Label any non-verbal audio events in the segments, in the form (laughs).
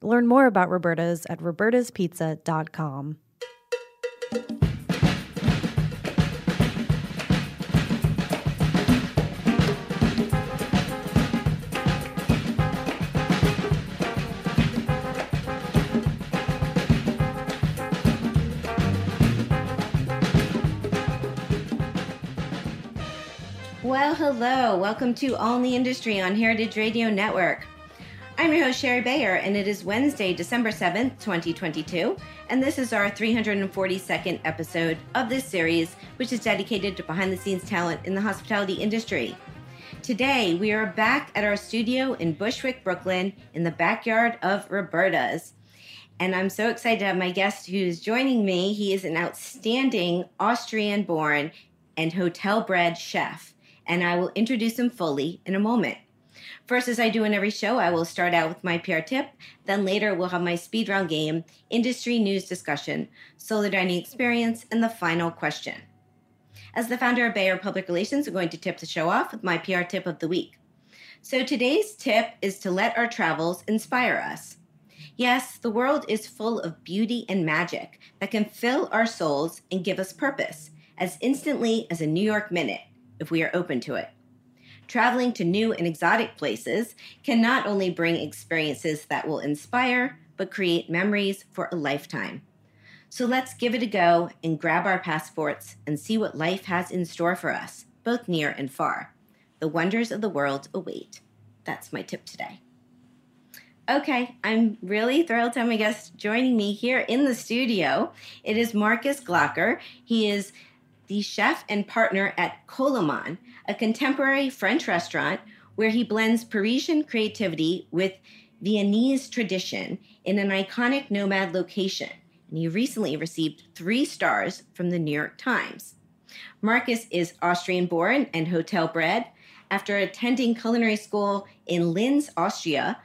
Learn more about Roberta's at robertaspizza.com. Well, hello. Welcome to All in the Industry on Heritage Radio Network. I'm your host, Shari Bayer, and it is Wednesday, December 7th, 2022, and this is our 342nd episode of this series, which is dedicated to behind the scenes talent in the hospitality industry. Today, we are back at our studio in Bushwick, Brooklyn, in the backyard of Roberta's. And I'm so excited to have my guest who's joining me. He is an outstanding Austrian born and hotel bred chef, and I will introduce him fully in a moment. First, as I do in every show, I will start out with my PR tip. Then later, we'll have my speed round game, industry news discussion, solo dining experience, and the final question. As the founder of Bayer Public Relations, I'm going to tip the show off with my PR tip of the week. So today's tip is to let our travels inspire us. Yes, the world is full of beauty and magic that can fill our souls and give us purpose as instantly as a New York minute if we are open to it. Traveling to new and exotic places can not only bring experiences that will inspire, but create memories for a lifetime. So let's give it a go and grab our passports and see what life has in store for us, both near and far. The wonders of the world await. That's my tip today. Okay, I'm really thrilled to have my guest joining me here in the studio. It is Markus Glocker. He is the chef and partner at Koloman, a contemporary French restaurant where he blends Parisian creativity with Viennese tradition in an iconic nomad location. And he recently received three stars from the New York Times. Markus is Austrian born and hotel bred. After attending culinary school in Linz, Austria,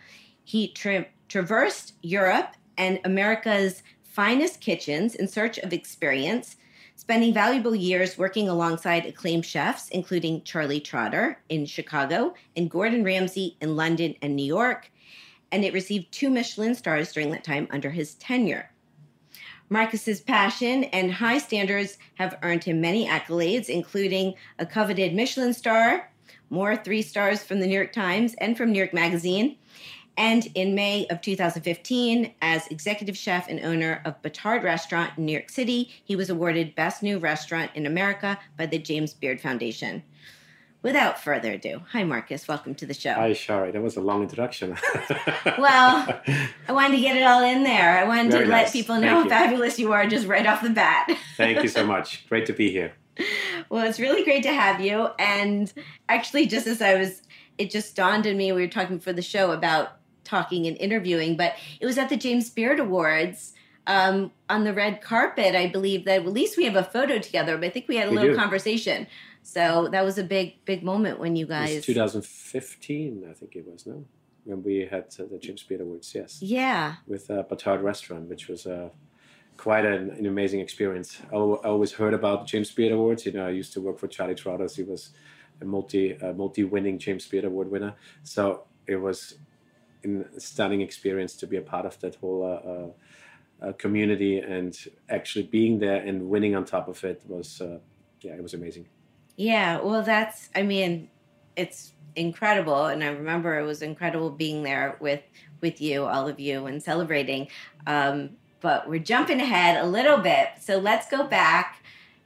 he tra- traversed Europe and America's finest kitchens in search of experience, spending valuable years working alongside acclaimed chefs, including Charlie Trotter in Chicago and Gordon Ramsay in London and New York. And it received two Michelin stars during that time under his tenure. Markus's passion and high standards have earned him many accolades, including a coveted Michelin star, more three stars from the New York Times and from New York Magazine, and in May of 2015, as executive chef and owner of Batard Restaurant in New York City, he was awarded Best New Restaurant in America by the James Beard Foundation. Without further ado, hi Markus, welcome to the show. Hi, Shari. That was a long introduction. (laughs) well, I wanted to get it all in there. I wanted Very to nice. let people know Thank how you. fabulous you are just right off the bat. (laughs) Thank you so much. Great to be here. Well, it's really great to have you. And actually, just as I was, it just dawned on me, we were talking for the show about talking and interviewing, but it was at the James Beard Awards um, on the red carpet. I believe that at least we have a photo together, but I think we had a We little do. conversation. So that was a big, big moment when you It was guys. 2015, I think it was, no? When we had uh, the James Beard Awards, yes. Yeah. With uh, Batard Restaurant, which was uh, quite an, an amazing experience. I, always heard about the James Beard Awards. You know, I used to work for Charlie Trotter. He was a multi uh, multi winning James Beard Award winner. So it was a stunning experience to be a part of that whole uh, uh, uh, community and actually being there and winning on top of it was uh, yeah it was amazing. Yeah, well, that's I mean, it's incredible, and I remember it was incredible being there with with you, all of you, and celebrating. Um, but we're jumping ahead a little bit, so let's go back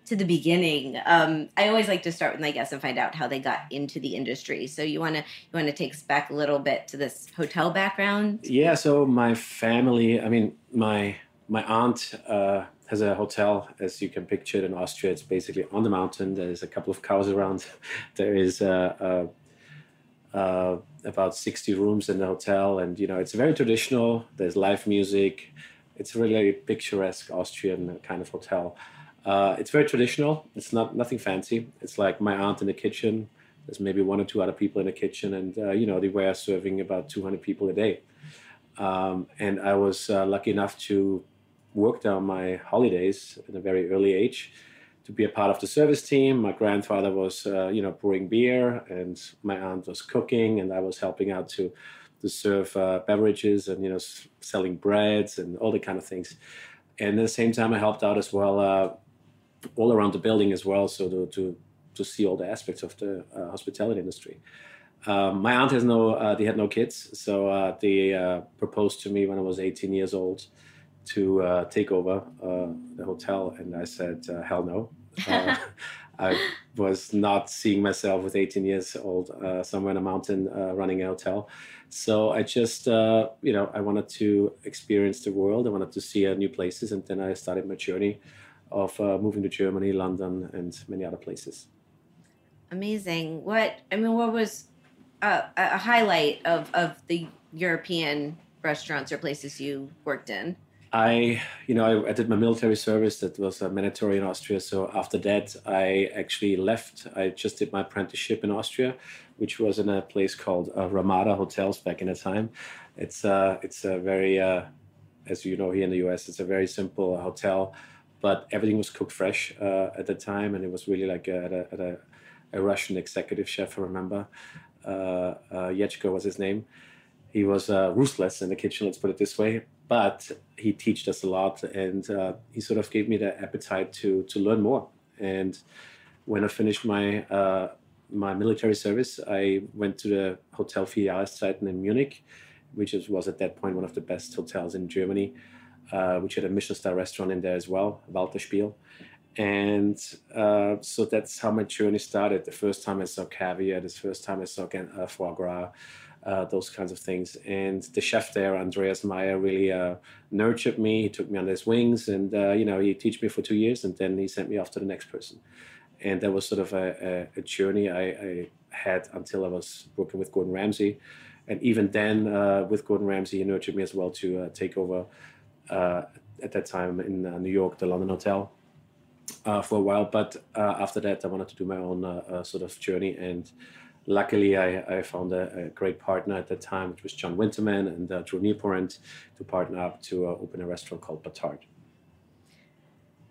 to the beginning. Um, I always like to start with my guests and find out how they got into the industry. So you want to you want to take us back a little bit to this hotel background? Yeah. So my family, I mean, my my aunt uh, has a hotel, as you can picture it in Austria. It's basically on the mountain. There's a couple of cows around. (laughs) there is uh, uh, uh, about 60 rooms in the hotel, and you know it's very traditional. There's live music. It's really picturesque Austrian kind of hotel. Uh, it's very traditional. It's not nothing fancy. It's like my aunt in the kitchen. There's maybe one or two other people in the kitchen, and uh, you know they were serving about 200 people a day. Um, and I was uh, lucky enough to work on my holidays at a very early age to be a part of the service team. My grandfather was, uh, you know, brewing beer, and my aunt was cooking, and I was helping out to to serve uh, beverages and you know selling breads and all the kind of things. And at the same time, I helped out as well uh, all around the building as well, so to to, to see all the aspects of the uh, hospitality industry. Um, my aunt has no, uh, they had no kids, so uh, they uh, proposed to me when I was 18 years old to uh, take over uh, the hotel, and I said, hell no. (laughs) I was not seeing myself with 18 years old somewhere in a mountain running a hotel. So I just, you know, I wanted to experience the world. I wanted to see new places, and then I started my journey of uh, moving to Germany, London, and many other places. Amazing. What I mean, what was a, a highlight of of the European restaurants or places you worked in? I, you know, I, I, did my military service. That was uh, mandatory in Austria. So after that, I actually left. I just did my apprenticeship in Austria, which was in a place called uh, Ramada Hotels back in the time. It's uh, it's a very, uh, as you know, here in the U.S., it's a very simple hotel but everything was cooked fresh uh, at the time, and it was really like a, at, a, at a, a, Russian executive chef. I remember uh, uh, Yechko was his name. He was uh, ruthless in the kitchen. Let's put it this way. But he taught us a lot, and uh, he sort of gave me the appetite to to learn more. And when I finished my uh, my military service, I went to the Hotel Jahreszeiten in Munich, which was at that point one of the best hotels in Germany uh, which had a Michelin star restaurant in there as well, Walterspiel. And uh, so that's how my journey started. The first time I saw caviar, the first time I saw uh, foie gras, uh, those kinds of things. And the chef there, Andreas Meyer, really uh, nurtured me. He took me under his wings, and uh, you know, he taught me for two years, and then he sent me off to the next person. And that was sort of a, a, a journey I, I, had until I was working with Gordon Ramsay. And even then, with Gordon Ramsay, he nurtured me as well to take over at that time in uh, New York, the London Hotel, uh, for a while. But after that, I wanted to do my own sort of journey and luckily I, I found a, a, great partner at that time, which was John Winterman and uh, Drew Nieporent to partner up to uh, open a restaurant called Batard.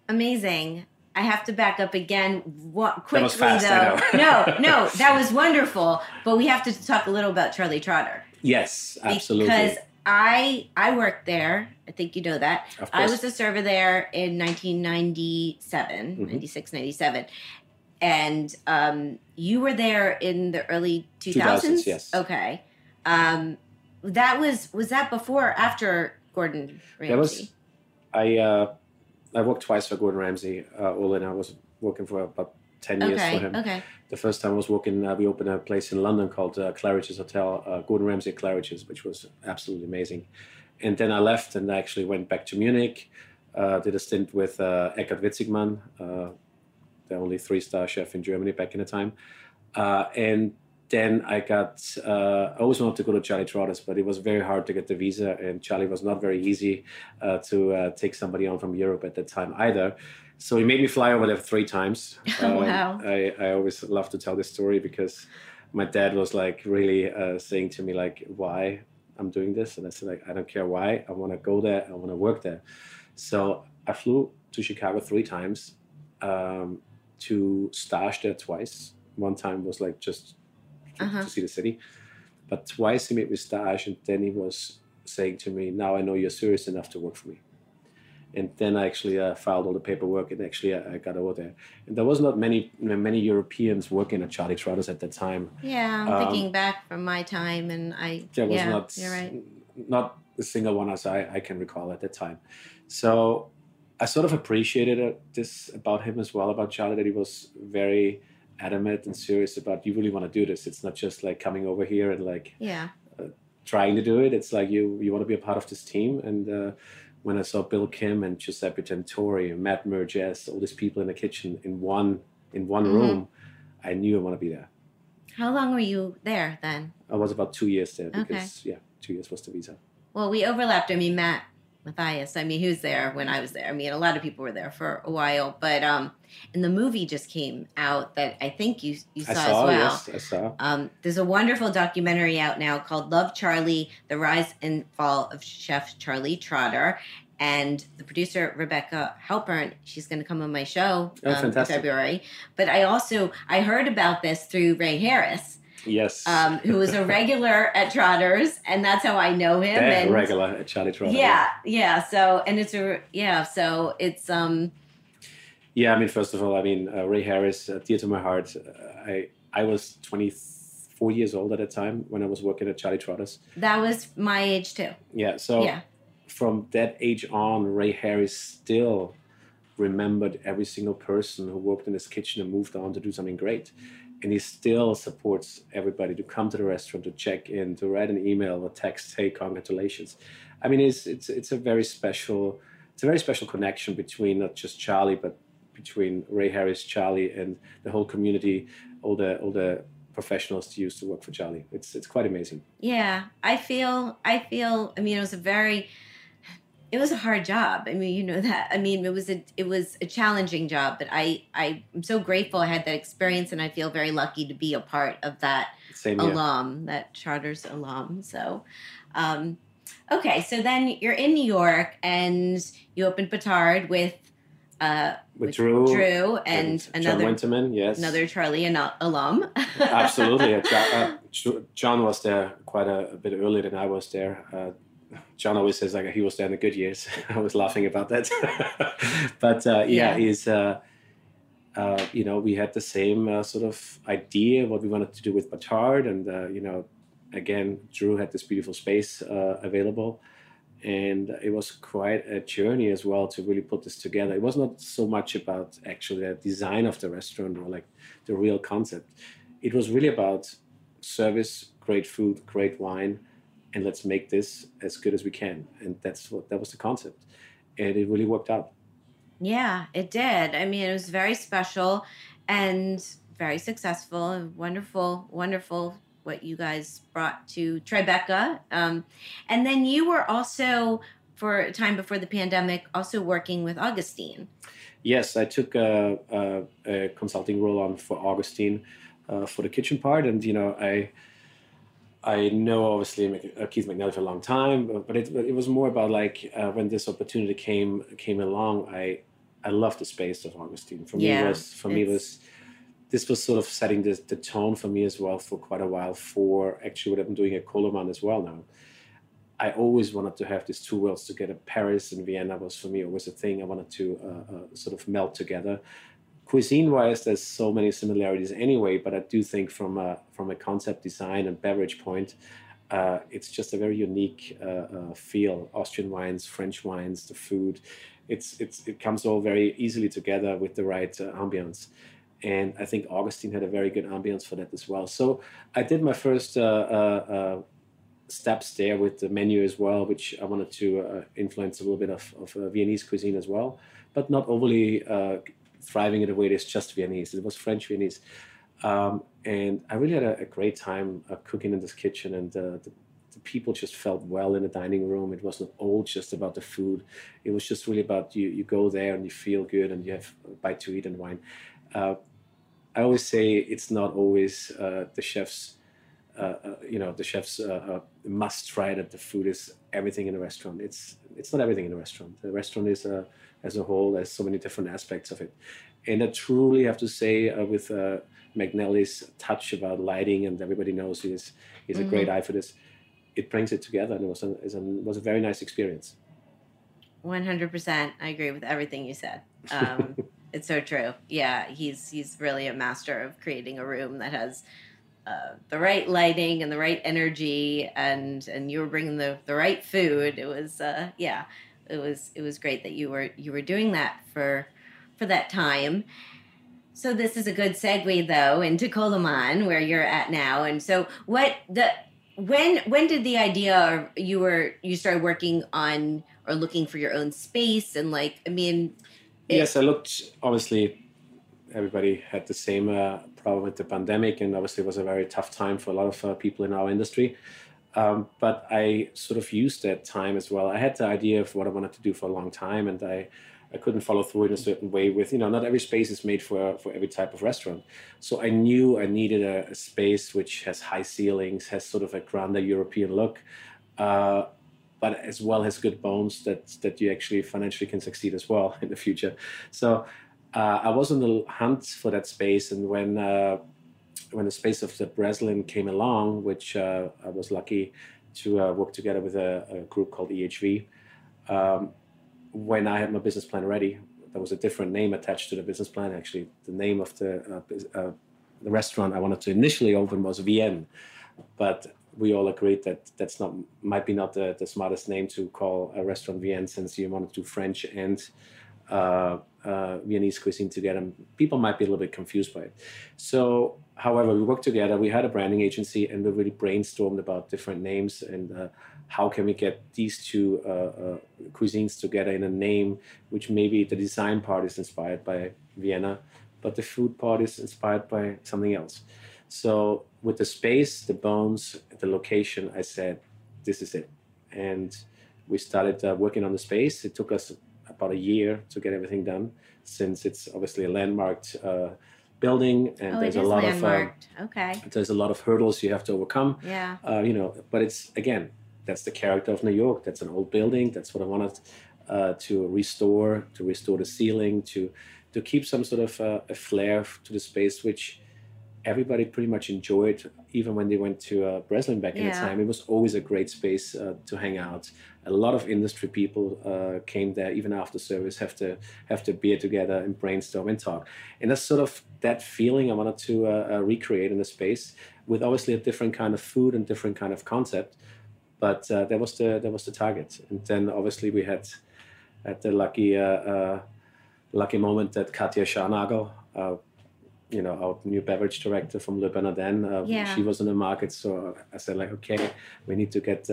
Amazing. I have to back up again what, quickly fast, though. no, (laughs) no, that was wonderful. But we have to talk a little about Charlie Trotter. Yes, absolutely. Because I I worked there. I think you know that. I was a server there in 1997, mm-hmm. 96, 97. And um, you were there in the early 2000s? 2000s yes. Okay. Um, that was was that before or after Gordon Ramsay? That was I uh, I worked twice for Gordon Ramsay. Uh, in I was working for about 10 years okay, for him. Okay. The first time I was working, uh, we opened a place in London called uh, Claridge's Hotel, uh, Gordon Ramsay Claridge's, which was absolutely amazing. And then I left and I actually went back to Munich, uh, did a stint with uh, Eckart Witzigmann, uh, the only three star chef in Germany back in the time. Uh, and then I got, I always wanted to go to Charlie Trotter's, but it was very hard to get the visa, and Charlie was not very easy to take somebody on from Europe at that time either. So he made me fly over there three times. (laughs) Um, wow. I, I always love to tell this story because my dad was like really uh, saying to me like, why I'm doing this? And I said like, I don't care why. I want to go there. I want to work there. So I flew to Chicago three times um, to stage there twice One time was like just to, Uh-huh. to see the city, but twice he made me stage, and then he was saying to me, "Now I know you're serious enough to work for me." And then I actually uh, filed all the paperwork, and actually I, I got over there. And there was not many many Europeans working at Charlie Trotters at that time. Yeah, I'm Um, thinking back from my time, and I there was yeah, not you're right. not a single one as I, I can recall at that time. So I sort of appreciated it, this about him as well about Charlie that he was very adamant and serious about you really want to do this. It's not just like coming over here and like Yeah, trying to do it. It's like you you want to be a part of this team. And uh, when I saw Bill Kim and Giuseppe Tentori and Matt Merges, all these people in the kitchen in one in one Mhm. room, I knew I want to be there. how long were you there then? I was about two years there Okay. because yeah, two years was the visa. Well, we overlapped. I mean, Matt Matthias. I mean, he was there when I was there. I mean, a lot of people were there for a while, but um, and the movie just came out that I think you you saw, I saw, as well. yes, I saw. Um, there's a wonderful documentary out now called Love Charlie The Rise and Fall of Chef Charlie Trotter. And the producer, Rebecca Halpern, she's going to come on my show Oh, um, in. February. But I also, I heard about this through Ray Harris, Yes. um, who was a regular (laughs) at Trotters. And that's how I know him. And regular at Charlie Trotter. yeah, yeah. So, and it's a, yeah, so it's, um, Yeah, I mean, first of all, I mean, uh, Ray Harris, uh, dear to my heart. Uh, I I was 24 years old at the time when I was working at Charlie Trotters. that was my age too. Yeah, so Yeah. from that age on, Ray Harris still remembered every single person who worked in his kitchen and moved on to do something great. And he still supports everybody to come to the restaurant, to check in, to write an email or text, hey, congratulations. I mean, it's it's it's a very special it's a very special connection between not just Charlie, but between Ray Harris, Charlie, and the whole community, all the all the professionals that used to work for Charlie. It's it's quite amazing. Yeah, I feel, I feel, I mean, it was a very, it was a hard job. I mean, you know that. I mean, it was a, it was a challenging job, but I, I am so grateful I had that experience and I feel very lucky to be a part of that Same alum, that charters alum. So, um, okay, so then you're in New York and you opened Batard with, uh, With Drew Drew and, John another, Winterman, yes. another Charlie an- alum. Absolutely. (laughs) Uh, Jo- Jo- John was there quite a, a bit earlier than I was there. Uh, John always says like he was there in the good years. (laughs) I was laughing about that. (laughs) but uh, yeah, Yeah. he's uh, uh, you know we had the same uh, sort of idea what we wanted to do with Batard, and uh, you know again Drew had this beautiful space uh, available. And it was quite a journey as well to really put this together. It was not so much about actually the design of the restaurant or like the real concept it was really about service, great food, great wine, and let's make this as good as we can. And that's what that was the concept, and it really worked out. Yeah, it did. I mean, it was very special and very successful and wonderful, wonderful what you guys brought to Tribeca. Um, and then you were also, for a time before the pandemic, also working with Augustine. Yes, I took a, a, a consulting role on for Augustine uh, for the kitchen part, and you know I. I know obviously uh, Keith McNally for a long time, but- it, it was more about like uh, when this opportunity came came along. I I loved the space of Augustine. For me, Yeah, it was for me was this was sort of setting the, the tone for me as well for quite a while. For actually what I'm doing at Koloman as well now. I always wanted to have these two worlds together. Paris and Vienna was for me always a thing. I wanted to uh, uh, sort of melt together. Cuisine wise, there's so many similarities anyway, but I do think from a, from a concept design and beverage point, uh, it's just a very unique uh, uh, feel. Austrian wines, French wines, the food, it's, it's, it comes all very easily together with the right uh, ambience. And I think Augustine had a very good ambience for that as well. So I did my first uh, uh, steps there with the menu as well, which I wanted to uh, influence a little bit of, of uh, Viennese cuisine as well, but not overly uh, thriving in a way that's just Viennese. It was French Viennese. Um, and I really had a, a great time uh, cooking in this kitchen, and uh, the, the people just felt well in the dining room. It wasn't all just about the food. It was just really about you. You go there and you feel good, and you have a bite to eat and wine. Uh, I always say it's not always uh, the chef's uh, uh, you know the chef's must try that the food is everything in a restaurant it's it's not everything in a restaurant the restaurant is a as a whole there's so many different aspects of it And I truly have to say, uh, with uh, McNally's touch about lighting, and everybody knows he's, he's mm-hmm. a great eye for this, it brings it together. And it was a, it was a very nice experience. 100%. I agree with everything you said. Um, (laughs) it's so true. Yeah, he's he's really a master of creating a room that has uh, the right lighting and the right energy, and and you were bringing the the right food. It was uh, yeah, it was it was great that you were you were doing that for for that time. So this is a good segue though into Koloman where you're at now. And so what the when when did the idea you were you started working on or looking for your own space and like I mean it, Yes, I looked obviously everybody had the same uh, problem with the pandemic and obviously it was a very tough time for a lot of uh, people in our industry. Um, but I sort of used that time as well. I had the idea of what I wanted to do for a long time, and I, I couldn't follow through in a certain way. With you know, not every space is made for for every type of restaurant. So I knew I needed a, a space which has high ceilings, has sort of a grander European look, uh, but as well has good bones that that you actually financially can succeed as well (laughs) in the future. So uh, I was on the hunt for that space, and when uh, when the space of the Breslin came along, which uh, I was lucky to uh, work together with a, a, group called EHV. Um, when I had my business plan ready, there was a different name attached to the business plan. Actually, the name of the uh, the restaurant I wanted to initially open was Vienne, but we all agreed that that's not might be not the, the smartest name to call a restaurant Vienne since you wanted to do French and uh, uh, Viennese cuisine together. People might be a little bit confused by it. So however, we worked together. We had a branding agency, and we really brainstormed about different names and uh, how can we get these two uh, uh, cuisines together in a name, which maybe the design part is inspired by Vienna, but the food part is inspired by something else. So with the space, the bones, the location, I said, this is it, and we started uh, working on the space. It took us about a year to get everything done, since it's obviously a landmarked uh, building and oh, there's a lot landmarked. of uh, okay there's a lot of hurdles you have to overcome yeah uh, you know but it's again that's the character of new york that's an old building that's what i wanted uh, to restore to restore the ceiling to to keep some sort of uh, a flair to the space which everybody pretty much enjoyed even when they went to uh, Breslin back yeah. in the time. It was always a great space uh, to hang out. A lot of industry people uh, came there even after service, have to have to beer together and brainstorm and talk. And that's sort of that feeling I wanted to uh, uh, recreate in the space with obviously a different kind of food and different kind of concept. But uh, that was the that was the target. And then obviously we had at the lucky lucky moment that Katja Scharnagl you know our new beverage director from Le Bernardin. Uh, yeah. She was in the market, so I said like, okay, we need to get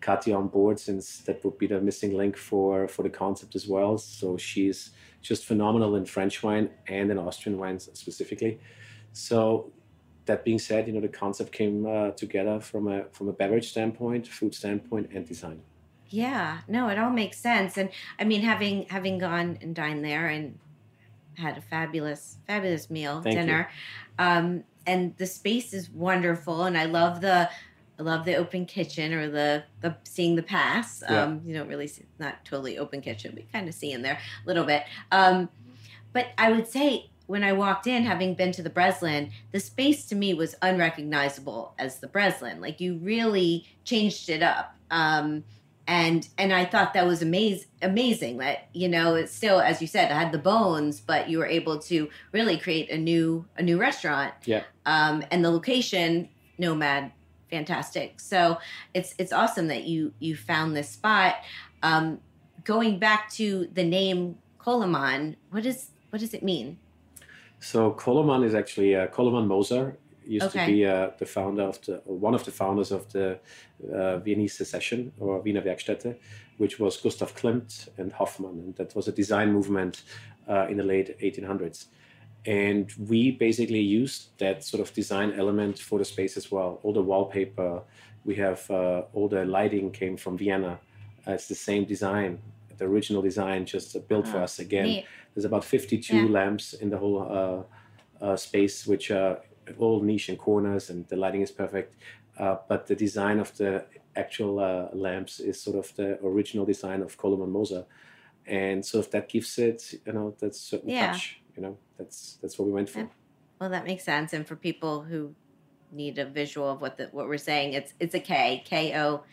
Katja on board since that would be the missing link for for the concept as well. So she's just phenomenal in French wine and in Austrian wines specifically. So that being said, you know the concept came uh, together from a from a beverage standpoint, food standpoint, and design. Yeah, no, it all makes sense. And I mean, having having gone and dined there and had a fabulous, fabulous meal, Thank dinner. Um, and the space is wonderful, and I love the I love the open kitchen or the the seeing the pass. Yeah. Um, you don't really see not totally open kitchen, but you kind of see in there a little bit. Um, but I would say when I walked in, having been to the Breslin, the space to me was unrecognizable as the Breslin. Like you really changed it up. Um, and and I thought that was amazing amazing that you know it's still as you said I had the bones but you were able to really create a new a new restaurant yeah um, and the location nomad fantastic so it's it's awesome that you you found this spot um, going back to the name Koloman what is what does it mean so Koloman is actually uh, Koloman Moser used okay. to be uh, the founder of the one of the founders of the uh, Viennese Secession or Wiener Werkstätte, which was Gustav Klimt and Hoffmann, and that was a design movement uh, in the late 1800s. And we basically used that sort of design element for the space as well. All the wallpaper, we have uh, all the lighting came from Vienna. Uh, it's the same design, the original design, just built for ah, us again. Neat. There's about 52 yeah. lamps in the whole uh, space, which are all niche and corners, and the lighting is perfect. Uh, but the design of the actual uh, lamps is sort of the original design of Koloman Moser, and sort of that gives it, you know, that certain yeah. touch. You know, that's that's what we went for. Well, that makes sense. And for people who need a visual of what the what we're saying, it's it's a K K O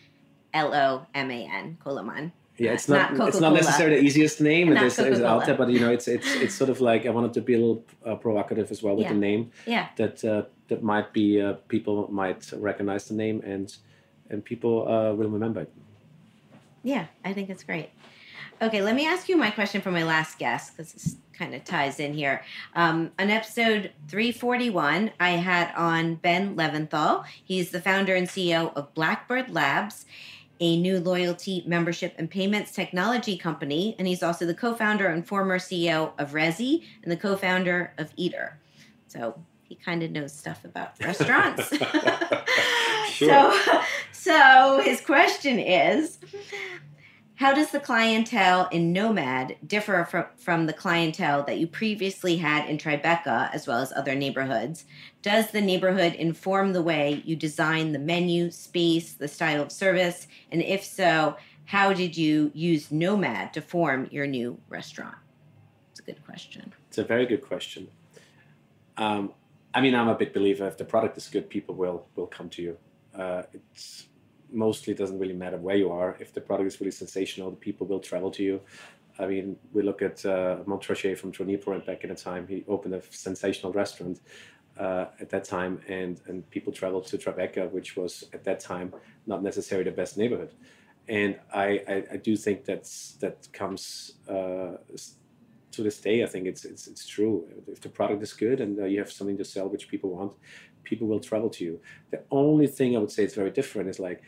L O M A N Koloman. Yeah, it's not, not it's not necessarily the easiest name it is, out there, but you know, it's it's it's sort of like I wanted to be a little uh, provocative as well with yeah. the name. Yeah. That uh, that might be uh, people might recognize the name and and people uh, will remember it. Yeah, I think it's great. Okay, let me ask you my question for my last guest because this kind of ties in here. Um, on episode 341, I had on Ben Leventhal. He's the founder and CEO of Blackbird Labs, a new loyalty membership and payments technology company. And he's also the co founder and former CEO of Resy and the co founder of Eater. So he kind of knows stuff about (laughs) restaurants. (laughs) sure. So, (laughs) so his question is how does the clientele in Nomad differ from, from the clientele that you previously had in Tribeca as well as other neighborhoods? Does the neighborhood inform the way you design the menu, space, the style of service? And if so, how did you use Nomad to form your new restaurant? It's a good question. It's a very good question. Um, I mean, I'm a big believer if the product is good, people will will come to you. Uh, it's mostly doesn't really matter where you are. If the product is really sensational, the people will travel to you. I mean, we look at uh, Montrachet from and back in the time, he opened a sensational restaurant uh, at that time, and, and people traveled to Tribeca, which was at that time not necessarily the best neighborhood. And I, I, I do think that's that comes uh, to this day. I think it's, it's it's true. If the product is good and uh, you have something to sell which people want, people will travel to you. The only thing I would say is very different is like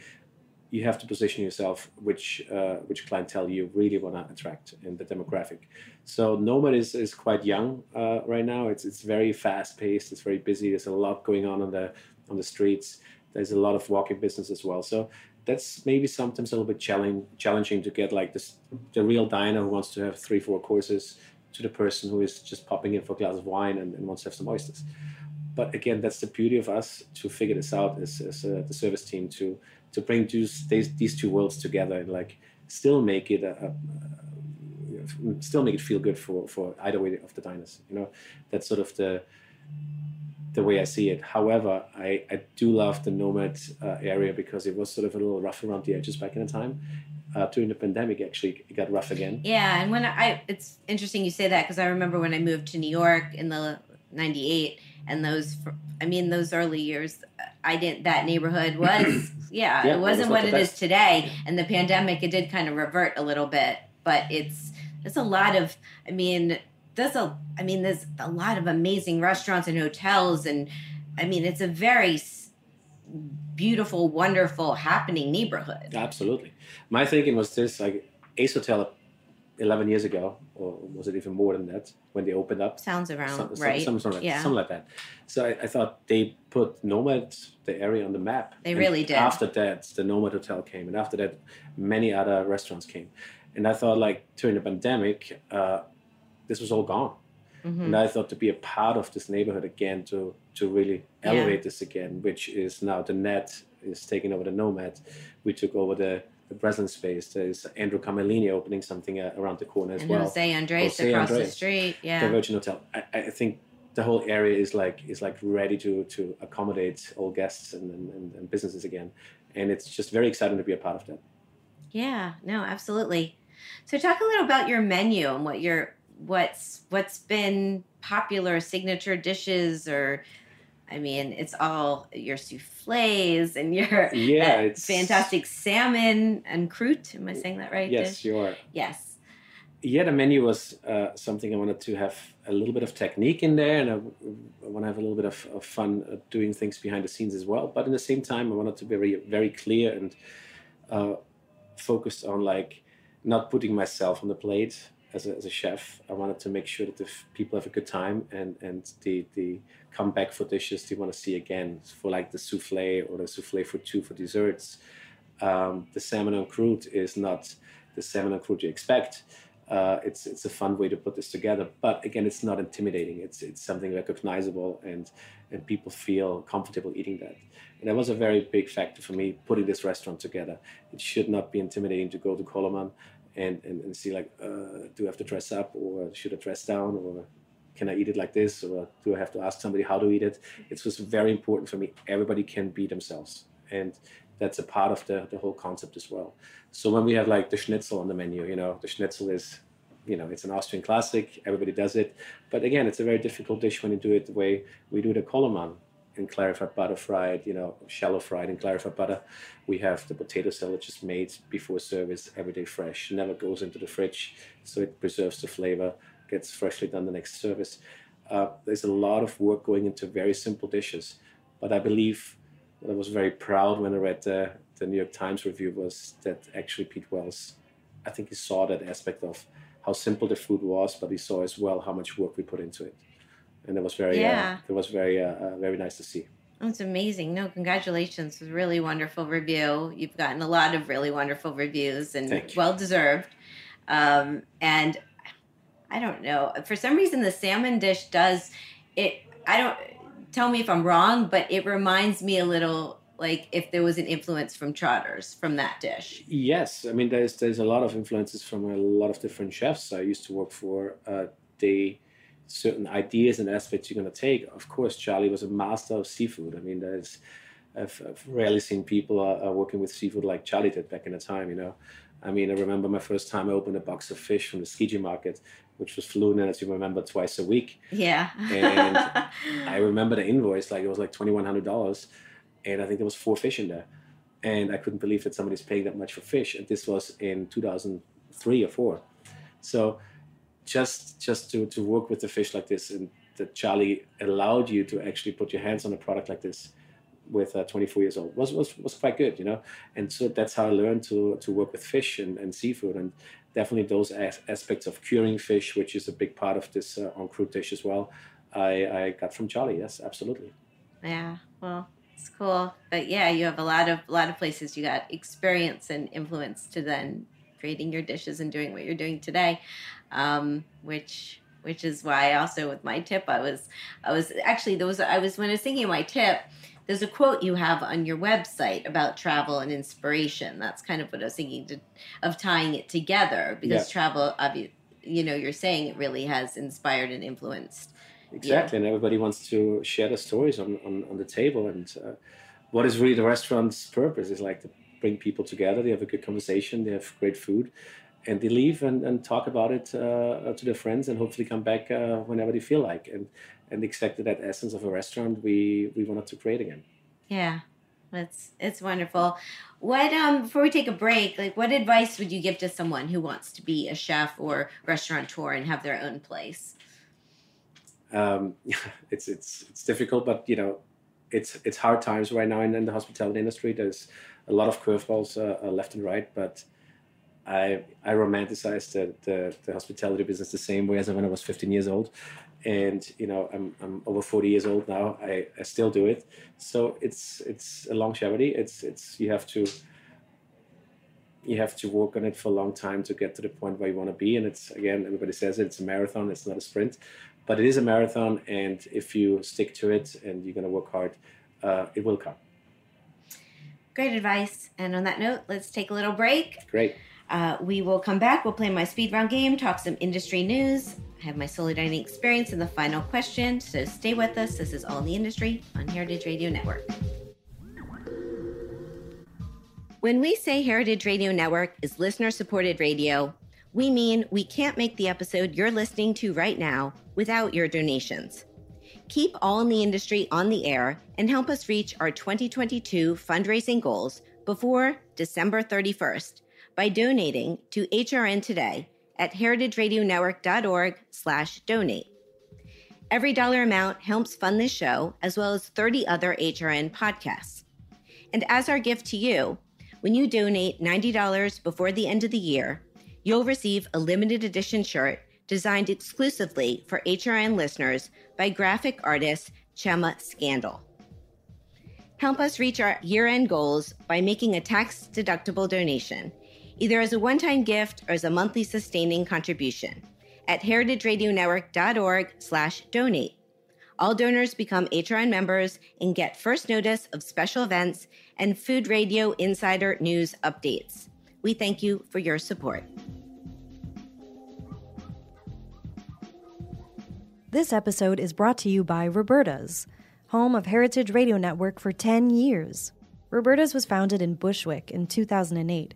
you have to position yourself which uh, which clientele you really want to attract in the demographic. So Nomad is, is quite young uh, right now. It's it's very fast paced. It's very busy. There's a lot going on on the on the streets. There's a lot of walking business as well. So that's maybe sometimes a little bit challenging challenging to get like this the real diner who wants to have three four courses to the person who is just popping in for a glass of wine and, and wants to have some oysters. But again, that's the beauty of us to figure this out as, as uh, the service team to to bring these, these two worlds together and like still make it a, a, a, still make it feel good for for either way of the diners. You know, that's sort of the the way I see it. However, I, I do love the Nomad uh, area because it was sort of a little rough around the edges back in the time. Uh, during the pandemic, actually, it got rough again. Yeah, and when I, it's interesting you say that because I remember when I moved to New York in the '98, and those, I mean, those early years, I didn't. That neighborhood (clears throat) was, yeah, yeah it wasn't what it is today. And the pandemic, it did kind of revert a little bit, but it's it's a lot of. I mean, there's a. I mean, there's a lot of amazing restaurants and hotels, and I mean, it's a very beautiful, wonderful, happening neighborhood. Absolutely. My thinking was this: like Ace Hotel 11 years ago, or was it even more than that, when they opened up? Sounds around some, right. Some, some, yeah. something like that. So I, I, thought they put Nomad, the area, on the map. They really did. After that, the Nomad Hotel came, and after that, many other restaurants came. And I thought, like during the pandemic, uh, this was all gone. Mm-hmm. And I thought to be a part of this neighborhood again, to to really elevate yeah. this again, which is now the net is taking over the Nomad. We took over the the present space. There's Andrew Carmellini opening something uh, around the corner as and well. Jose Andres Jose across Andres, the street. Yeah. The Virgin Hotel. I, I, think the whole area is like is like ready to to accommodate all guests and, and, and businesses again, and it's just very exciting to be a part of that. Yeah. No. Absolutely. So talk a little about your menu and what your what's what's been popular signature dishes or I mean, it's all your souffles and your yeah, it's fantastic salmon en croûte. Am I saying that right? Yes, dish? you are. Yes. Yeah, the menu was uh, something I wanted to have a little bit of technique in there, and I, I want to have a little bit of, of fun uh, doing things behind the scenes as well. But in the same time, I wanted to be very, very clear and uh, focused on like not putting myself on the plate as a, as a chef. I wanted to make sure that the people have a good time and and the the come back for dishes they want to see again for like the souffle or the souffle for two for desserts. Um, the salmon en croûte is not the salmon en croûte you expect. Uh, it's it's a fun way to put this together, but again, it's not intimidating. It's it's something recognizable, and and people feel comfortable eating that. And that was a very big factor for me putting this restaurant together. It should not be intimidating to go to Koloman and, and, and see like, uh, do I have to dress up or should I dress down or can I eat it like this, or do I have to ask somebody how to eat it? It was very important for me. Everybody can be themselves, and that's a part of the, the whole concept as well. So when we have like the schnitzel on the menu, you know, the schnitzel is, you know, it's an Austrian classic. Everybody does it, but again, it's a very difficult dish when you do it the way we do the koloman in clarified butter fried, you know, shallow fried in clarified butter. We have the potato salad just made before service, every day fresh, never goes into the fridge, so it preserves the flavor gets freshly done the next service. Uh, there's a lot of work going into very simple dishes, but I believe I was very proud when I read the, the New York Times review was that actually Pete Wells, I think he saw that aspect of how simple the food was, but he saw as well how much work we put into it, and it was very, uh, yeah. uh, it was very, uh, uh, very nice to see. That's amazing. No, congratulations. It was a really wonderful review. You've gotten a lot of really wonderful reviews and well deserved. Um, and I don't know. For some reason, the salmon dish does it. I don't tell me if I'm wrong, but it reminds me a little like if there was an influence from Trotters from that dish. Yes, I mean there's there's a lot of influences from a lot of different chefs I used to work for. Uh, they certain ideas and aspects you're going to take. Of course, Charlie was a master of seafood. I mean, there's I've, I've rarely seen people uh, uh, working with seafood like Charlie did back in the time. You know, I mean, I remember my first time I opened a box of fish from the Tsukiji market, which was fluent in, as you remember, twice a week. Yeah. and (laughs) I remember the invoice, like it was like $2,100. And I think there was four fish in there. And I couldn't believe that somebody's paying that much for fish. And this was in 2003 or four. So just just to, to work with the fish like this and that Charlie allowed you to actually put your hands on a product like this with uh, 24 years old was, was was quite good, you know. And so that's how I learned to to work with fish and, and seafood, and definitely those as- aspects of curing fish, which is a big part of this uh, en croûte dish as well. I, I got from Charlie. Yes, absolutely. Yeah, well, it's cool, but yeah, you have a lot of a lot of places you got experience and influence to then creating your dishes and doing what you're doing today, um, which which is why also with my tip I was I was actually there was I was when I was thinking of my tip there's a quote you have on your website about travel and inspiration. That's kind of what I was thinking to, of tying it together because yeah. travel, you know, you're saying it really has inspired and influenced. Exactly, and everybody wants to share the stories on, on, on the table. And uh, what is really the restaurant's purpose is like to bring people together. They have a good conversation, they have great food, and they leave and, and talk about it uh, to their friends and hopefully come back uh, whenever they feel like. And and exactly that essence of a restaurant we we wanted to create again. Yeah, that's it's wonderful. What um before we take a break, like what advice would you give to someone who wants to be a chef or restaurateur and have their own place? Um, (laughs) it's it's it's difficult, but you know, it's it's hard times right now in, in the hospitality industry. There's a lot of curveballs uh, uh, left and right, but I I romanticize the, the, the hospitality business the same way as when I was 15 years old, and you know I'm, I'm over 40 years old now. I, I still do it. So it's it's a longevity. It's it's you have to you have to work on it for a long time to get to the point where you want to be. And it's again everybody says it, it's a marathon it's not a sprint. But it is a marathon and if you stick to it and you're going to work hard uh, it will come. Great advice. And on that note let's take a little break. Great uh, we will come back we'll play my speed round game talk some industry news I have my solo dining experience in the final question, so stay with us. This is All in the Industry on Heritage Radio Network. When we say Heritage Radio Network is listener supported radio, we mean we can't make the episode you're listening to right now without your donations. Keep All in the Industry on the air and help us reach our 2022 fundraising goals before December 31st by donating to HRN Today at heritageradionetwork.org slash donate. Every dollar amount helps fund this show, as well as 30 other HRN podcasts. And as our gift to you, when you donate $90 before the end of the year, you'll receive a limited edition shirt designed exclusively for HRN listeners by graphic artist Chema Skandal. Help us reach our year end goals by making a tax deductible donation either as a one time gift or as a monthly sustaining contribution at heritageradionetwork.org slash donate. All donors become HRN members and get first notice of special events and Food Radio Insider News updates. We thank you for your support. This episode is brought to you by Roberta's, home of Heritage Radio Network for 10 years. Roberta's was founded in Bushwick in 2008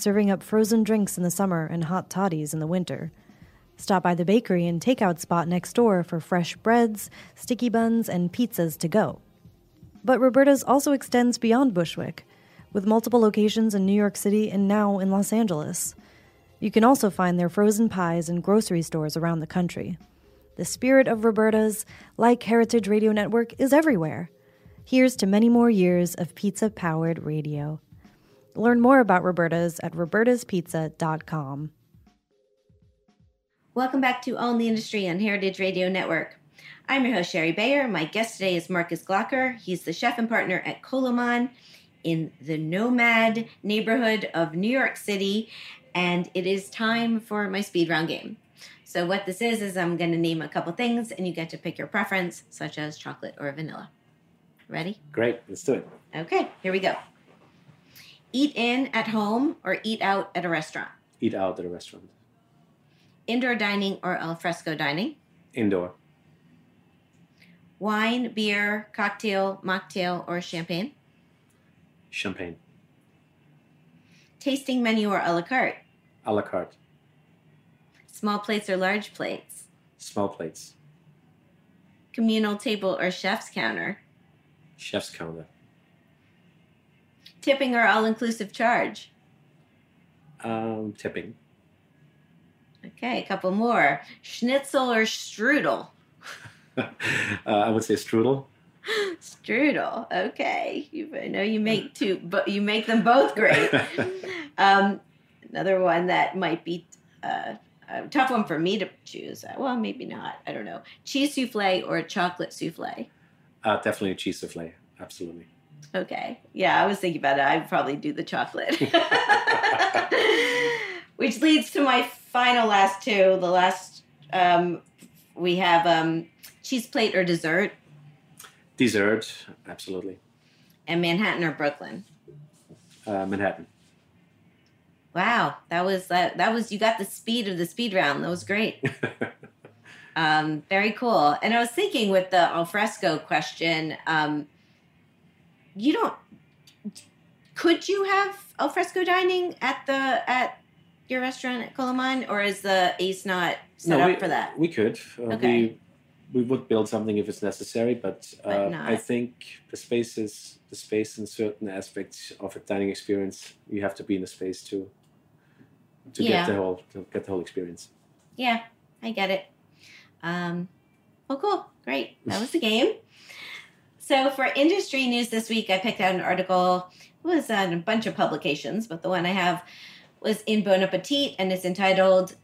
serving up frozen drinks in the summer and hot toddies in the winter. Stop by the bakery and takeout spot next door for fresh breads, sticky buns, and pizzas to go. But Roberta's also extends beyond Bushwick, with multiple locations in New York City and now in Los Angeles. You can also find their frozen pies in grocery stores around the country. The spirit of Roberta's, like Heritage Radio Network, is everywhere. Here's to many more years of pizza powered radio. Learn more about Roberta's at robertaspizza.com. Welcome back to Own the Industry on Heritage Radio Network. I'm your host, Shari Bayer. My guest today is Markus Glocker. He's the chef and partner at Koloman in the Nomad neighborhood of New York City. And it is time for my speed round game. So, what this is, is I'm going to name a couple things and you get to pick your preference, such as chocolate or vanilla. Ready? Great, let's do it. Okay, here we go. Eat in at home or eat out at a restaurant? Eat out at a restaurant. Indoor dining or al fresco dining? Indoor. Wine, beer, cocktail, mocktail, or champagne? Champagne. Tasting menu or a la carte? A la carte. Small plates or large plates? Small plates. Communal table or chef's counter? Chef's counter. Tipping or all inclusive charge? Um, tipping. Okay, a couple more. Schnitzel or strudel? (laughs) uh, I would say strudel. (gasps) strudel. Okay, you, I know you make two, but you make them both great. (laughs) (laughs) um, another one that might be uh, a tough one for me to choose. Well, maybe not. I don't know. Cheese souffle or chocolate souffle? Uh, definitely a cheese souffle. Absolutely. Okay. Yeah, I was thinking about it. I'd probably do the chocolate. (laughs) Which leads to my final last two. The last um, we have um, cheese plate or dessert. Dessert, absolutely. And Manhattan or Brooklyn. Uh, Manhattan. Wow, that was that. That was you got the speed of the speed round. That was great. (laughs) um, very cool. And I was thinking with the alfresco question, um, you don't. Could you have alfresco dining at the at your restaurant at Koloman, or is the Ace not set no, up we, for that? We could. Uh, Okay. We, we would build something if it's necessary, but, But uh, not. I think the space is the space in certain aspects of a dining experience. You have to be in the space to to Yeah. get the whole to get the whole experience. Yeah, I get it. Um, well, cool, great. That was the game. So for industry news this week, I picked out an article. It was on a bunch of publications, but the one I have was in Bon Appetit, and it's entitled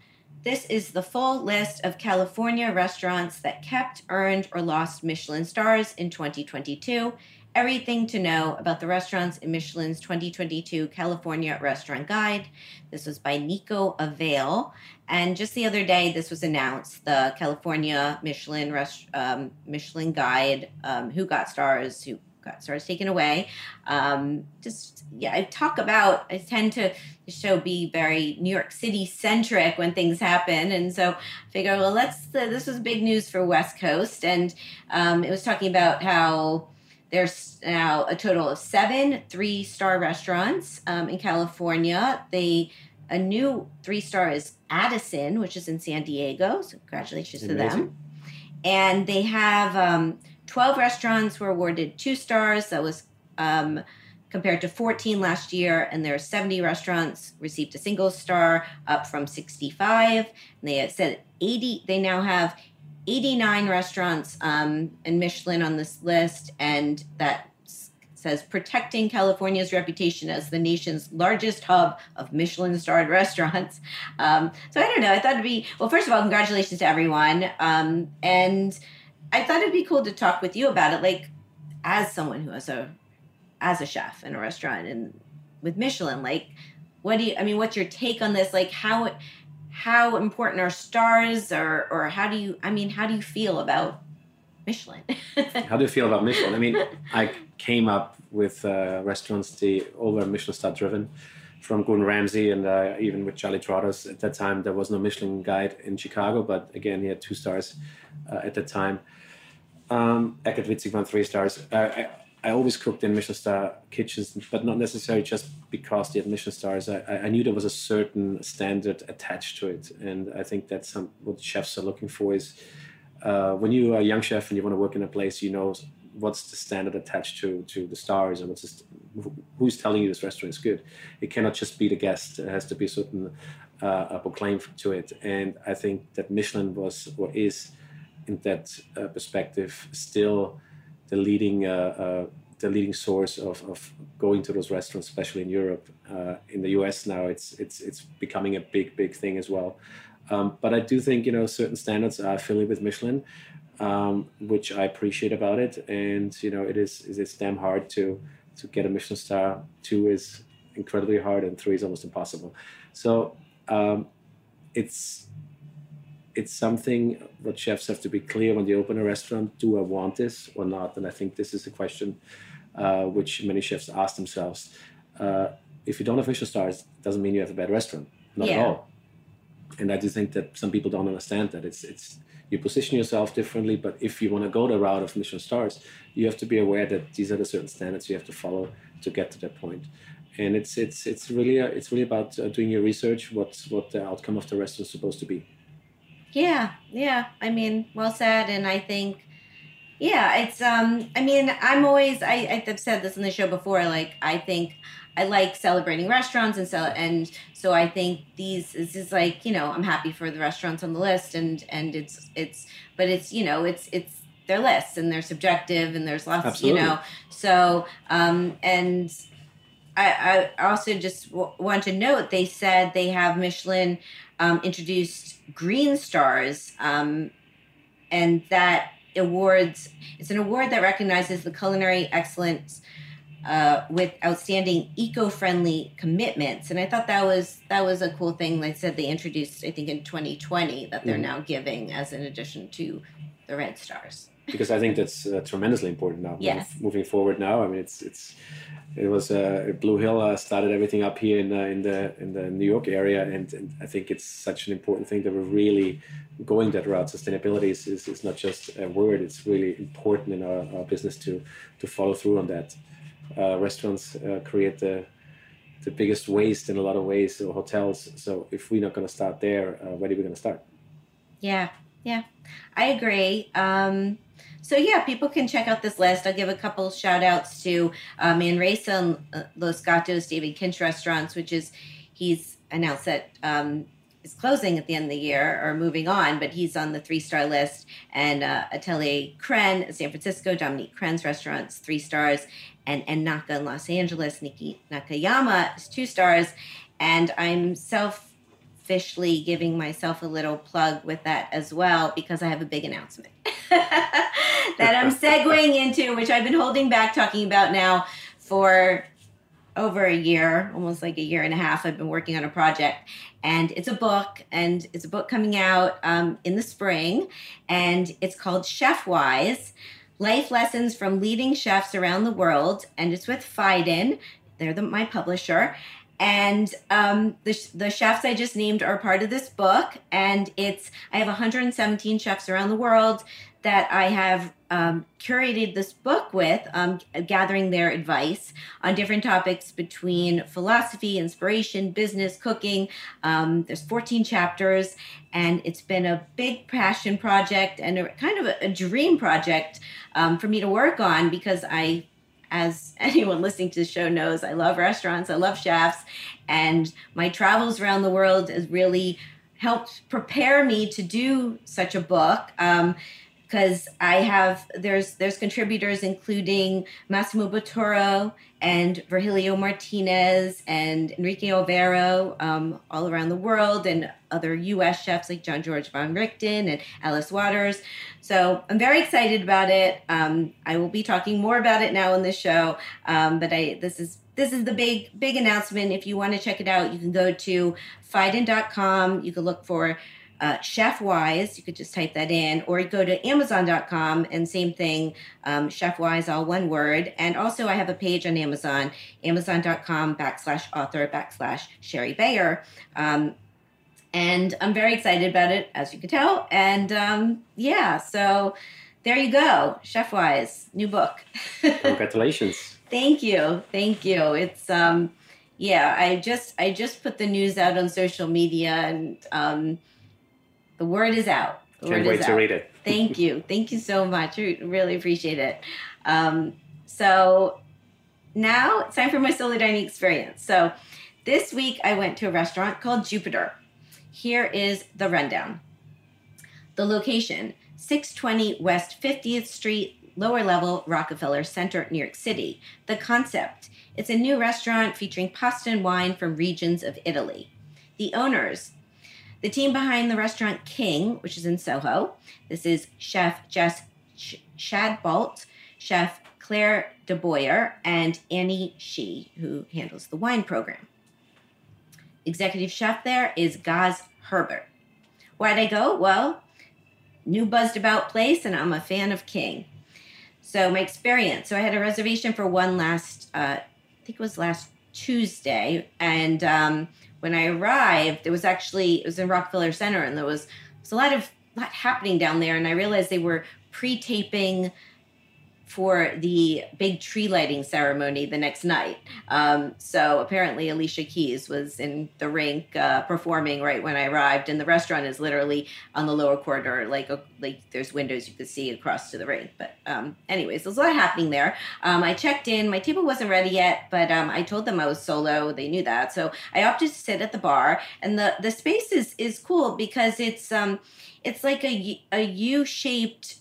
"This is the full list of California restaurants that kept, earned, or lost Michelin stars in 2022." Everything to know about the restaurants in Michelin's 2022 California Restaurant Guide. This was by Nico Avail. And just the other day, this was announced the California Michelin rest, um, Michelin Guide, um, who got stars, who got stars taken away. Um, just yeah, I talk about. I tend to the show be very New York City centric when things happen, and so I figure, well, let's. Uh, this was big news for West Coast, and um, it was talking about how there's now a total of seven three star restaurants um, in California. They a new three star is Addison, which is in San Diego. So congratulations to them. And they have um, 12 restaurants were awarded two stars. That was um, compared to 14 last year. And there are 70 restaurants received a single star, up from 65. And they said 80. They now have 89 restaurants um, in Michelin on this list, and that says protecting California's reputation as the nation's largest hub of Michelin starred restaurants. Um, so I don't know. I thought it'd be well. First of all, congratulations to everyone, um, and I thought it'd be cool to talk with you about it, like as someone who has a as a chef in a restaurant and with Michelin, like what do you? I mean, what's your take on this? Like how how important are stars, or or how do you? I mean, how do you feel about Michelin? how do you feel about Michelin? I mean, I came up with uh, restaurants the over Michelin star driven from Gordon Ramsay and uh, even with Charlie Trotters. At that time, there was no Michelin guide in Chicago, but again, he had two stars uh, at that time. Um, Eckart Witzigmann three stars. Uh, I, I always cooked in Michelin star kitchens, but not necessarily just because they had Michelin stars. I, I knew there was a certain standard attached to it, and I think that's some, what chefs are looking for. Is uh, when you are a young chef and you want to work in a place, you know what's the standard attached to to the stars and what's the, who's telling you this restaurant is good. It cannot just be the guest. It has to be a certain uh, proclaim to it. And I think that Michelin was or is, in that uh, perspective, still the leading uh, uh, the leading source of, of going to those restaurants, especially in Europe. Uh, in the US now, it's it's it's becoming a big big thing as well. Um, but I do think you know certain standards are affiliated with Michelin, um, which I appreciate about it. And you know it is it's damn hard to to get a Michelin star. Two is incredibly hard, and three is almost impossible. So um, it's it's something what chefs have to be clear when they open a restaurant do i want this or not and i think this is a question uh, which many chefs ask themselves uh, if you don't have michelin stars doesn't mean you have a bad restaurant not yeah. at all and i do think that some people don't understand that it's it's you position yourself differently but if you want to go the route of Michelin stars you have to be aware that these are the certain standards you have to follow to get to that point. and it's it's it's really uh, it's really about uh, doing your research what's what the outcome of the restaurant is supposed to be yeah, yeah. I mean, well said. And I think, yeah, it's. um I mean, I'm always. I I've said this in the show before. Like, I think I like celebrating restaurants, and so and so I think these this is like you know I'm happy for the restaurants on the list, and and it's it's but it's you know it's it's their lists and they're subjective and there's lots Absolutely. you know so um and I, I also just w- want to note they said they have Michelin um, introduced Green Stars, um, and that awards it's an award that recognizes the culinary excellence uh, with outstanding eco-friendly commitments and i thought that was that was a cool thing they said they introduced i think in 2020 that they're mm. now giving as an addition to the red stars because i think that's uh, tremendously important now yes. moving forward now i mean it's it's it was uh, Blue Hill uh, started everything up here in, uh, in the in the New York area, and, and, I think it's such an important thing that we're really going that route. Sustainability is, is, is not just a word; it's really important in our, our business to to follow through on that. Uh, restaurants uh, create the the biggest waste in a lot of ways, or hotels. So if we're not going to start there, uh, where are we going to start? Yeah, yeah, I agree. Um, so yeah, people can check out this list. I'll give a couple shout outs to uh, Manresa and uh, Los Gatos David Kinch restaurants, which is he's announced that um, is closing at the end of the year or moving on, but he's on the three star list. And uh, Atelier Crenn, San Francisco, Dominique Crenn's restaurants, three stars, and and Naka in Los Angeles, Niki Nakayama is two stars. And I'm self officially giving myself a little plug with that as well because I have a big announcement (laughs) that I'm segueing into, which I've been holding back talking about now for over a year, almost like a year and a half. I've been working on a project, and it's a book, and it's a book coming out um, in the spring, and it's called Chef Wise. Life lessons from leading chefs around the world, and it's with Phaidon. They're the, my publisher, and um, the, the chefs I just named are part of this book. And it's, I have 117 chefs around the world that I have um, curated this book with, um, gathering their advice on different topics between philosophy, inspiration, business, cooking. Um, there's 14 chapters, and it's been a big passion project and a kind of a, a dream project um, for me to work on because I as (laughs) anyone listening to the show knows, I love restaurants, I love chefs, and my travels around the world has really helped prepare me to do such a book. Um, because I have there's there's contributors including Massimo Bottura and Virgilio Martinez and Enrique Olvera um, all around the world and other U.S. chefs like Jean-Georges Vongerichten and Alice Waters. So I'm very excited about it. Um, I will be talking more about it now in this show, um, but I this is this is the big big announcement. If you want to check it out, you can go to Phaidon.com. You can look for uh, Chef Wise. You could just type that in, or go to Amazon.com and same thing, um, Chef Wise, all one word. And also, I have a page on Amazon, Amazon.com backslash author backslash Shari Bayer. Um, and I'm very excited about it, as you can tell. And um, yeah, so there you go, Chef Wise, new book. (laughs) Congratulations. Thank you, thank you. It's um, yeah, I just I just put the news out on social media and um the word is out. The Can't wait to out. read it. (laughs) Thank you. Thank you so much. I really appreciate it. Um, so now it's time for my solo dining experience. So this week I went to a restaurant called Jupiter. Here is the rundown. The location 620 West 50th Street, lower level, Rockefeller Center, New York City. The concept it's a new restaurant featuring pasta and wine from regions of Italy. The owners the team behind the restaurant King, which is in Soho, this is Chef Jess Shadbolt, Chef Claire DeBoyer, and Annie Shi, who handles the wine program. Executive chef there is Gaz Herbert. Why'd I go? Well, new buzzed about place, and I'm a fan of King. So my experience. So I had a reservation for one last, uh, I think it was last Tuesday, and um, when I arrived, it was actually it was in Rockefeller Center, and there was, there was a lot of lot happening down there, and I realized they were pre-taping for the big tree lighting ceremony the next night. Um, so apparently, Alicia Keys was in the rink uh, performing right when I arrived, and the restaurant is literally on the lower corridor, like a, like there's windows you could see across to the rink. But um, anyways, there's a lot happening there. Um, I checked in. My table wasn't ready yet, but um, I told them I was solo. They knew that, so I opted to sit at the bar. And the the space is is cool because it's um it's like a a U shaped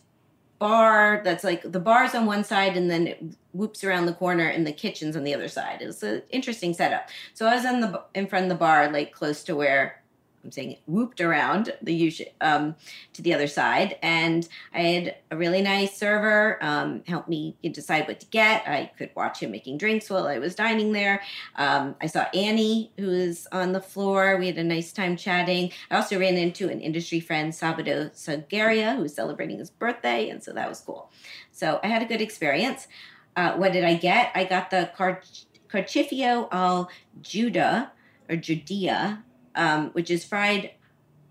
bar that's like the bar's on one side and then it whoops around the corner and the kitchen's on the other side. It was an interesting setup. So I was in the in front of the bar, like close to where I'm saying whooped around the U um, to the other side. And I had a really nice server um, help me decide what to get. I could watch him making drinks while I was dining there. Um, I saw Annie, who was on the floor. We had a nice time chatting. I also ran into an industry friend, Sabato Sagaria, who was celebrating his birthday. And so that was cool. So I had a good experience. Uh, what did I get? I got the Car- Carcifio al Judah or Judea um, which is fried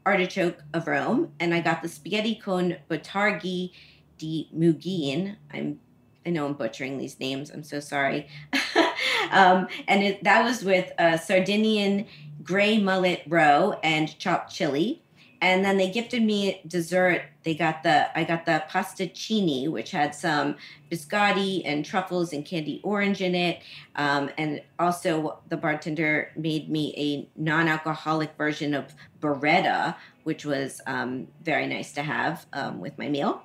artichoke of Rome, and I got the spaghetti con botarghi di Mugin. I'm I know I'm butchering these names. I'm so sorry. (laughs) um, and it, that was with a Sardinian gray mullet roe and chopped chili and then they gifted me dessert. They got the I got the pasticcini, which had some biscotti and truffles and candy orange in it, um, and also the bartender made me a non-alcoholic version of Beretta, which was um, very nice to have um, with my meal.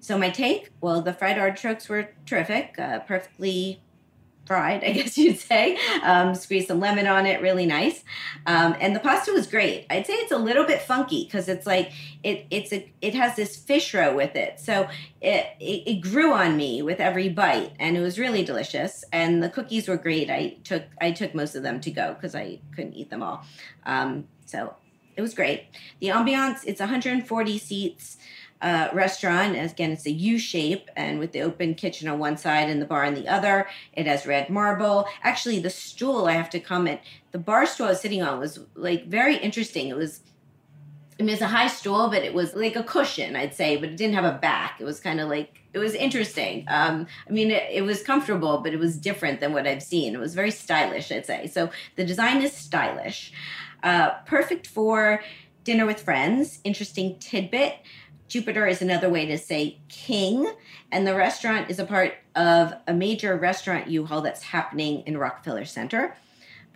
So my take, well, the fried artichokes were terrific, uh, perfectly fried, (laughs) I guess you'd say. Um, squeeze some lemon on it, really nice. Um, and the pasta was great. I'd say it's a little bit funky because it's like it it's a it has this fish roe with it, so it, it, it grew on me with every bite, and it was really delicious. And the cookies were great. I took I took most of them to go because I couldn't eat them all. Um, so it was great. The ambiance it's 140 seats uh, restaurant. Again, it's a U shape and with the open kitchen on one side and the bar on the other. It has red marble. Actually, the stool, I have to comment, the bar stool I was sitting on was like very interesting. It was, I mean, it's a high stool, but it was like a cushion, I'd say, but it didn't have a back. It was kind of like, it was interesting. Um, I mean, it, it was comfortable, but it was different than what I've seen. It was very stylish, I'd say. So the design is stylish. Uh, perfect for dinner with friends. Interesting tidbit Jupiter is another way to say king, and the restaurant is a part of a major restaurant U-Haul that's happening in Rockefeller Center.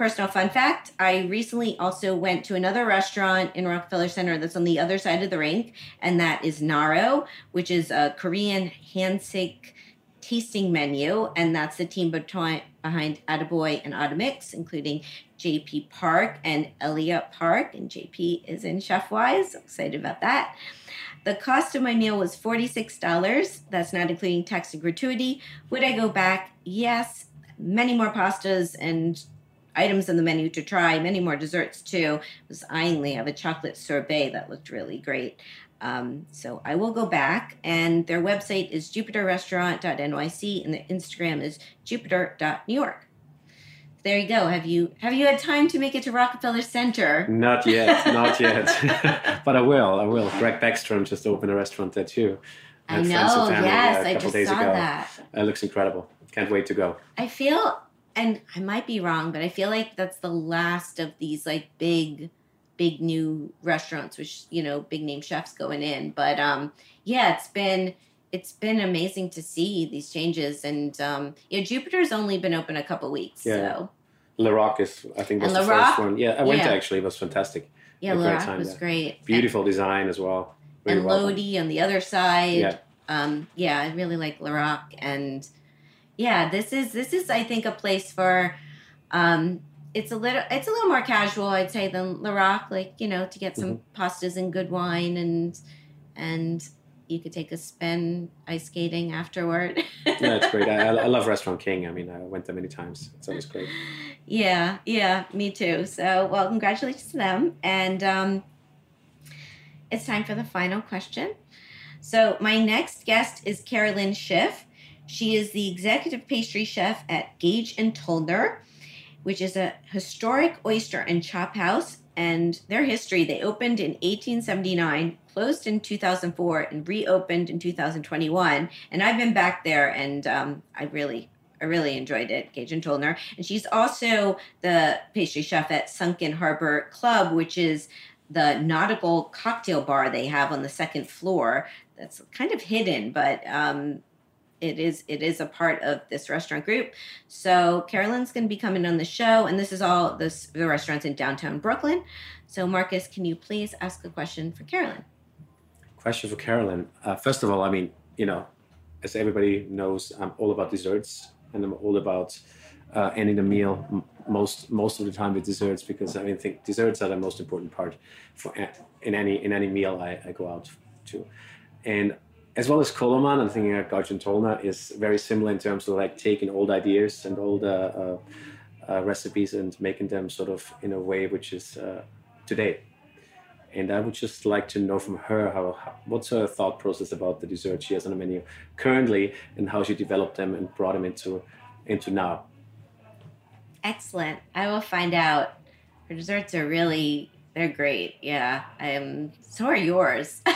personal fun fact I recently also went to another restaurant in Rockefeller Center that's on the other side of the rink, and that is Naro, which is a Korean hansik tasting menu. And that's the team behind Atoboy and Atomix, including JP Park and Ellia Park. And JP is in ChefWise. Excited about that. The cost of my meal was $46. That's not including tax and gratuity. Would I go back? Yes. Many more pastas and items on the menu to try, many more desserts too. I was eyeing they have a chocolate sorbet that looked really great. Um, so I will go back, and their website is jupiterrestaurant.nyc, and their Instagram is jupiter.newyork. There you go. Have you have you had time to make it to Rockefeller Center? Not yet, not (laughs) yet. (laughs) but I will. I will. Greg Baxtrom just opened a restaurant there too. I, know. Yes, I just saw ago. that. It looks incredible. Can't wait to go. I feel, and I might be wrong, but I feel like that's the last of these like big big new restaurants, which you know, big name chefs going in. But um, yeah, it's been it's been amazing to see these changes, and um, yeah, Jupiter's only been open a couple weeks. Yeah. So. Le Rock is, I think, was and the first one. Yeah, I went yeah. to actually. It was fantastic. Yeah, Le Rock was there. great. Beautiful and, design as well. and Lodi on the other side. Yeah. Um, yeah, I really like Le Rock, and yeah, this is this is I think a place for um, it's a little it's a little more casual i'd say than Le Rock like you know to get some mm-hmm. pastas and good wine and and you could take a spin ice skating afterward. Yeah it's great. I, I love (laughs) restaurant king. I mean i went there many times. It's always great. Yeah yeah me too. So well congratulations to them. And um, it's time for the final question. So my next guest is carolyn schiff. She is the executive pastry chef at gage and tollner which is a historic oyster and chop house. And their history, they opened in 1879, closed in 2004, and reopened in 2021. And I've been back there, and um, I really, I really enjoyed it, Gage and Tollner. And she's also the pastry chef at Sunken Harbor Club, which is the nautical cocktail bar they have on the second floor. That's kind of hidden, but um, it is it is a part of this restaurant group. So Carolyn's going to be coming on the show, and this is all this the restaurants in downtown Brooklyn. So Markus, can you please ask a question for Carolyn? Question for Carolyn. Uh, first of all, I mean, you know, as everybody knows, I'm all about desserts, and I'm all about uh, ending the meal most most of the time with desserts because I mean, think desserts are the most important part for in any in any meal I, I go out to, and as well as Koloman, I'm thinking that Tollner is very similar in terms of like taking old ideas and old uh, uh, uh, recipes and making them sort of in a way which is uh, today. And I would just like to know from her how, how, what's her thought process about the desserts she has on the menu currently and how she developed them and brought them into into now. Excellent. I will find out. Her desserts are really they're great. Yeah. Um, so are yours. (laughs) I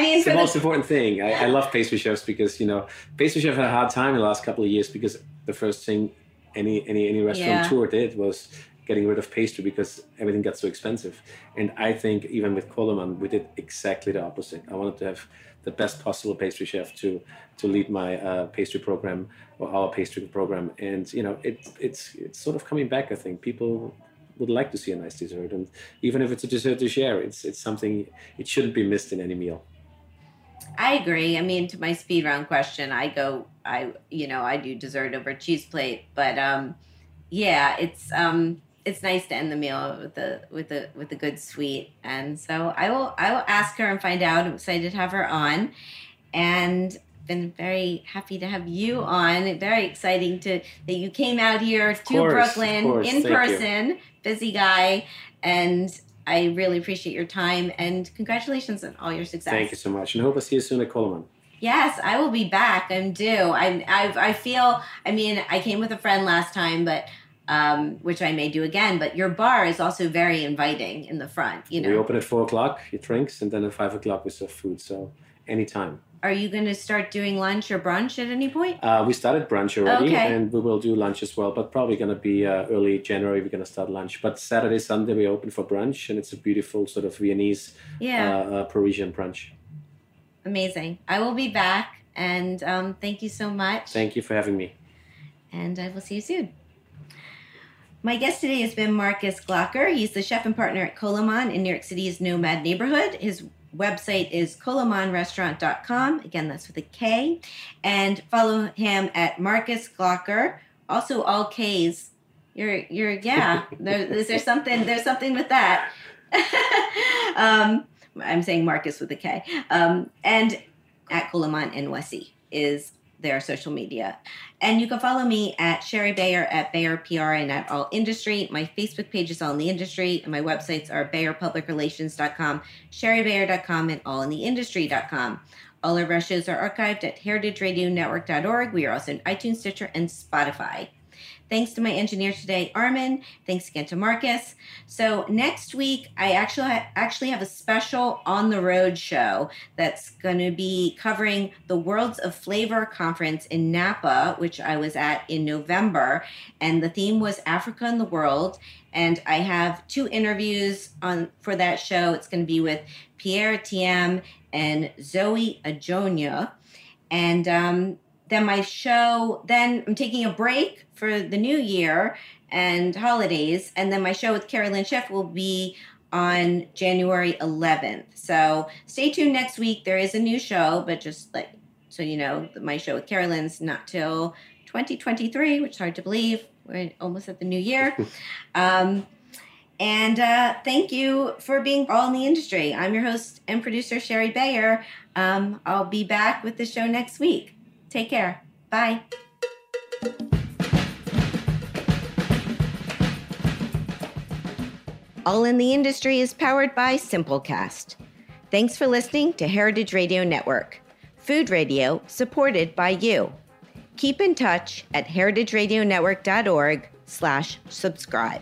mean, it's the, the most important thing. I, I, love pastry chefs because, you know, pastry chef had a hard time in the last couple of years because the first thing any any any restaurateur yeah. did was getting rid of pastry because everything got so expensive. And I think even with Koloman, we did exactly the opposite. I wanted to have the best possible pastry chef to to lead my uh, pastry program or our pastry program. And you know, it, it's it's sort of coming back. I think people would like to see a nice dessert, and even if it's a dessert to share, it's it's something it shouldn't be missed in any meal. I agree. I mean, to my speed round question, I go, I you know, I do dessert over cheese plate, but um, yeah, it's um, it's nice to end the meal with the with the with the good sweet, and so I will I will ask her and find out. I'm excited to have her on, and been very happy to have you on. Very exciting to that you came out here to course, Brooklyn in Thank person. You. Busy guy, and I really appreciate your time and congratulations on all your success. Thank you so much, and hope I see you soon at Koloman. Yes, I will be back. I'm due. I, I I feel. I mean, I came with a friend last time, but um, which I may do again. But your bar is also very inviting in the front. You know, we open at four o'clock. You drinks, and then at five o'clock we serve food. So anytime. Are you going to start doing lunch or brunch at any point? Uh, we started brunch already, okay. and we will do lunch as well. But probably going to be uh, early January. We're going to start lunch. But Saturday, Sunday, we open for brunch, and it's a beautiful sort of Viennese, yeah. Uh, uh, Parisian brunch. Amazing. I will be back, and um, thank you so much. Thank you for having me. And I will see you soon. My guest today has been Markus Glocker. He's the chef and partner at Koloman in New York City's Nomad neighborhood. His website is kolomanrestaurant.com. Again, that's with a K. And follow him at Markus Glocker. Also, all K's. You're, you're, yeah. (laughs) there, is there something? There's something with that. (laughs) um, I'm saying Markus with a K. Um, and at Koloman NYC is their social media. And you can follow me at Shari Bayer at Bayer PR and at All Industry. My Facebook page is All in the Industry, and my websites are BayerPublicRelations.com, ShariBayer.com, and AllInTheIndustry.com. All of our shows are archived at heritageradionetwork.org. We are also in iTunes, Stitcher, and Spotify. Thanks to my engineer today, Armin. Thanks again to Markus. So next week, I actually actually have a special on the road show that's going to be covering the Worlds of Flavor conference in Napa, which I was at in November, and the theme was Africa and the World. And I have two interviews on for that show. It's going to be with Pierre Thiam and Zoe Adjonyoh. And um, then my show, then I'm taking a break for the new year and holidays. And then my show with Carolyn Schiff will be on January 11th. So stay tuned next week. There is a new show, but just like so you know, my show with Carolyn's not till 2023, which is hard to believe. We're almost at the new year. (laughs) Um, and uh, thank you for being all in the industry. I'm your host and producer, Shari Bayer. Um, I'll be back with the show next week. Take care. Bye. All in the Industry is powered by Simplecast. Thanks for listening to Heritage Radio Network, food radio supported by you. Keep in touch at heritageradionetwork.org slash subscribe.